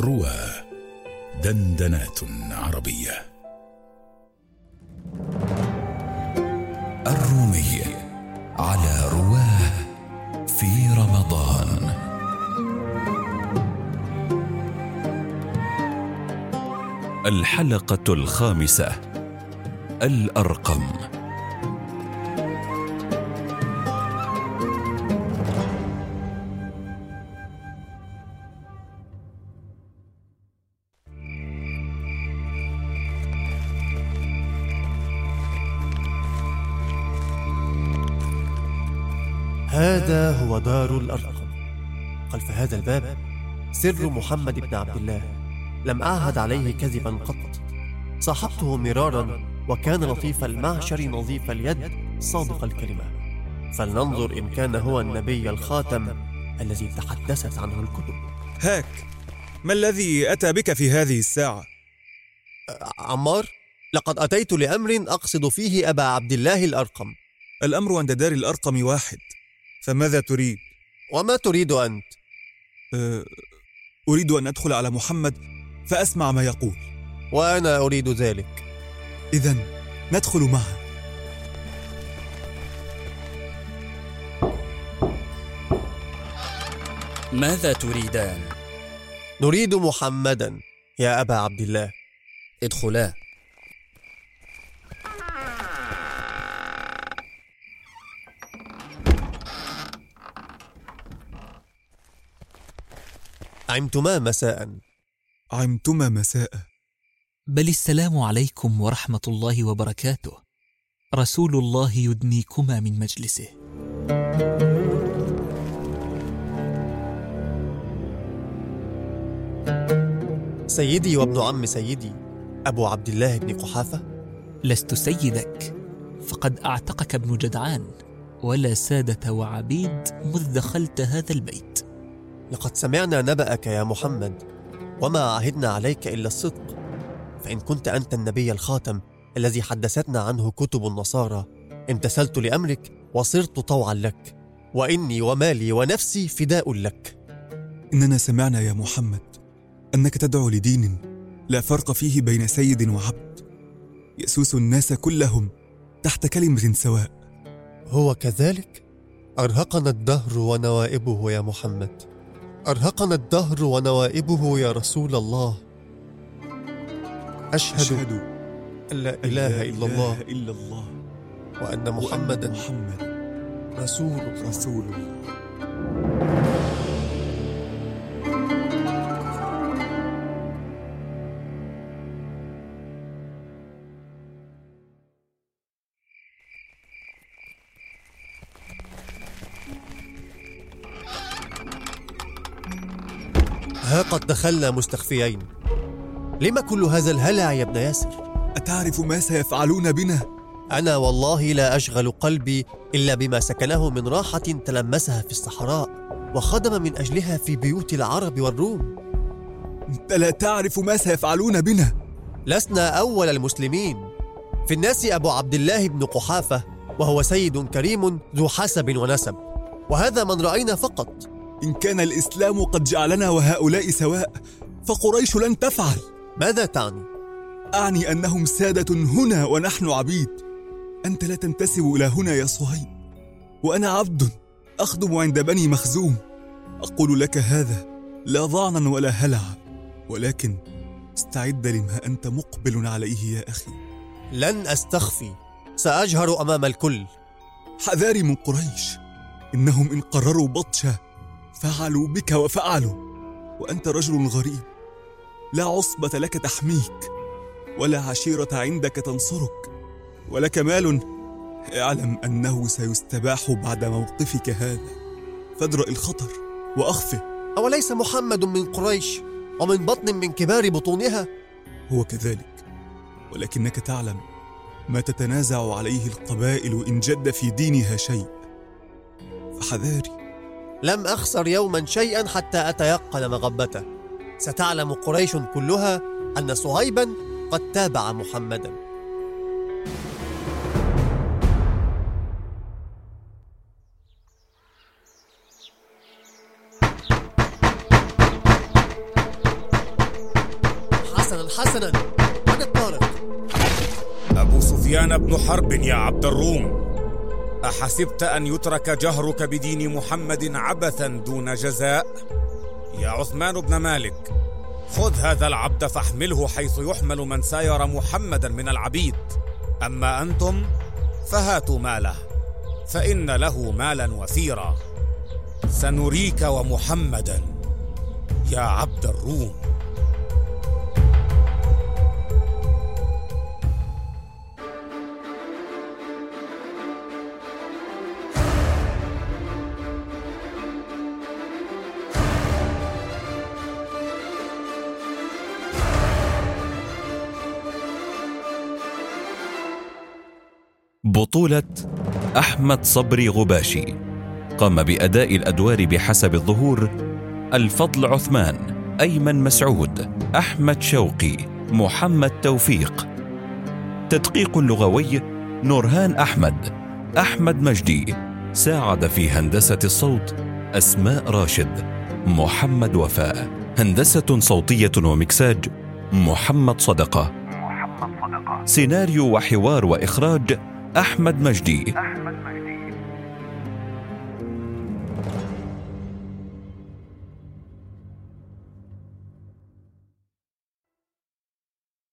روى دندنات عربية. الرومي على رواه في رمضان. الحلقة الخامسة. الأرقم. هذا هو دار الأرقم خلف هذا الباب سر محمد بن عبد الله. لم أعهد عليه كذبا قط. صاحبته مرارا وكان لطيف المعشر نظيف اليد صادق الكلمة. فلننظر إن كان هو النبي الخاتم الذي تحدثت عنه الكتب. هاك ما الذي أتى بك في هذه الساعة؟ عمار لقد أتيت لأمر أقصد فيه أبا عبد الله الأرقم. الأمر عند دار الأرقم واحد. فماذا تريد؟ وما تريد أنت؟ أه أريد أن أدخل على محمد فأسمع ما يقول وأنا أريد ذلك إذا ندخل معا ماذا تريدان؟ نريد محمدا يا أبا عبد الله ادخلا عمتما مساء. عمتما مساء. بل السلام عليكم ورحمة الله وبركاته. رسول الله يدنيكما من مجلسه. سيدي وابن عم سيدي أبو عبد الله بن قحافة. لست سيدك فقد أعتقك ابن جدعان ولا سادة وعبيد مذ دخلت هذا البيت. لقد سمعنا نبأك يا محمد وما عهدنا عليك إلا الصدق. فإن كنت أنت النبي الخاتم الذي حدثتنا عنه كتب النصارى امتثلت لأمرك وصرت طوعا لك وإني ومالي ونفسي فداء لك. إننا سمعنا يا محمد أنك تدعو لدين لا فرق فيه بين سيد وعبد. يسوس الناس كلهم تحت كلمة سواء. هو كذلك؟ أرهقنا الدهر ونوائبه يا محمد. أرهقنا الدهر ونوائبه يا رسول الله. أشهد, أشهد أن لا إله إلا الله. إلا الله. وأن محمدا محمد رسول الله. رسول الله. ها قد دخلنا مستخفيين. لما كل هذا الهلع يا ابن ياسر؟ أتعرف ما سيفعلون بنا؟ أنا والله لا أشغل قلبي إلا بما سكنه من راحة تلمسها في الصحراء وخدم من أجلها في بيوت العرب والروم. أنت لا تعرف ما سيفعلون بنا. لسنا أول المسلمين. في الناس أبو عبد الله بن قحافة وهو سيد كريم ذو حسب ونسب. وهذا من رأينا فقط. إن كان الإسلام قد جعلنا وهؤلاء سواء فقريش لن تفعل. ماذا تعني؟ أعني أنهم سادة هنا ونحن عبيد. أنت لا تنتسب إلى هنا يا صهيب وأنا عبد أخدم عند بني مخزوم. أقول لك هذا لا ضعنا ولا هلع ولكن استعد لما أنت مقبل عليه يا أخي. لن أستخفي سأجهر أمام الكل. حذاري من قريش إنهم إن قرروا بطشا فعلوا بك وفعلوا. وأنت رجل غريب. لا عصبة لك تحميك ولا عشيرة عندك تنصرك. ولك مال. اعلم أنه سيستباح بعد موقفك هذا. فادرأ الخطر وأخفه أوليس محمد من قريش ومن بطن من كبار بطونها؟ هو كذلك. ولكنك تعلم ما تتنازع عليه القبائل إن جد في دينها شيء. فحذاري. لم أخسر يوما شيئا حتى أتيقن مغبته. ستعلم قريش كلها أن صهيبا قد تابع محمدا. حسنا من الطارق. أبو سفيان بن حرب يا عبد الروم. أحسبت أن يترك جهرك بدين محمد عبثا دون جزاء؟ يا عثمان بن مالك خذ هذا العبد فاحمله حيث يحمل من ساير محمدا من العبيد. أما أنتم فهاتوا ماله فإن له مالا وفيرا سنريك ومحمدا يا عبد الروم. بطولة أحمد صبري غباشي قام بأداء الأدوار بحسب الظهور الفضل عثمان أيمن مسعود أحمد شوقي محمد توفيق. تدقيق لغوي نورهان أحمد أحمد مجدي. ساعد في هندسة الصوت أسماء راشد محمد وفاء. هندسة صوتية ومكساج محمد صدقة. سيناريو وحوار وإخراج أحمد مجدي, أحمد مجدي.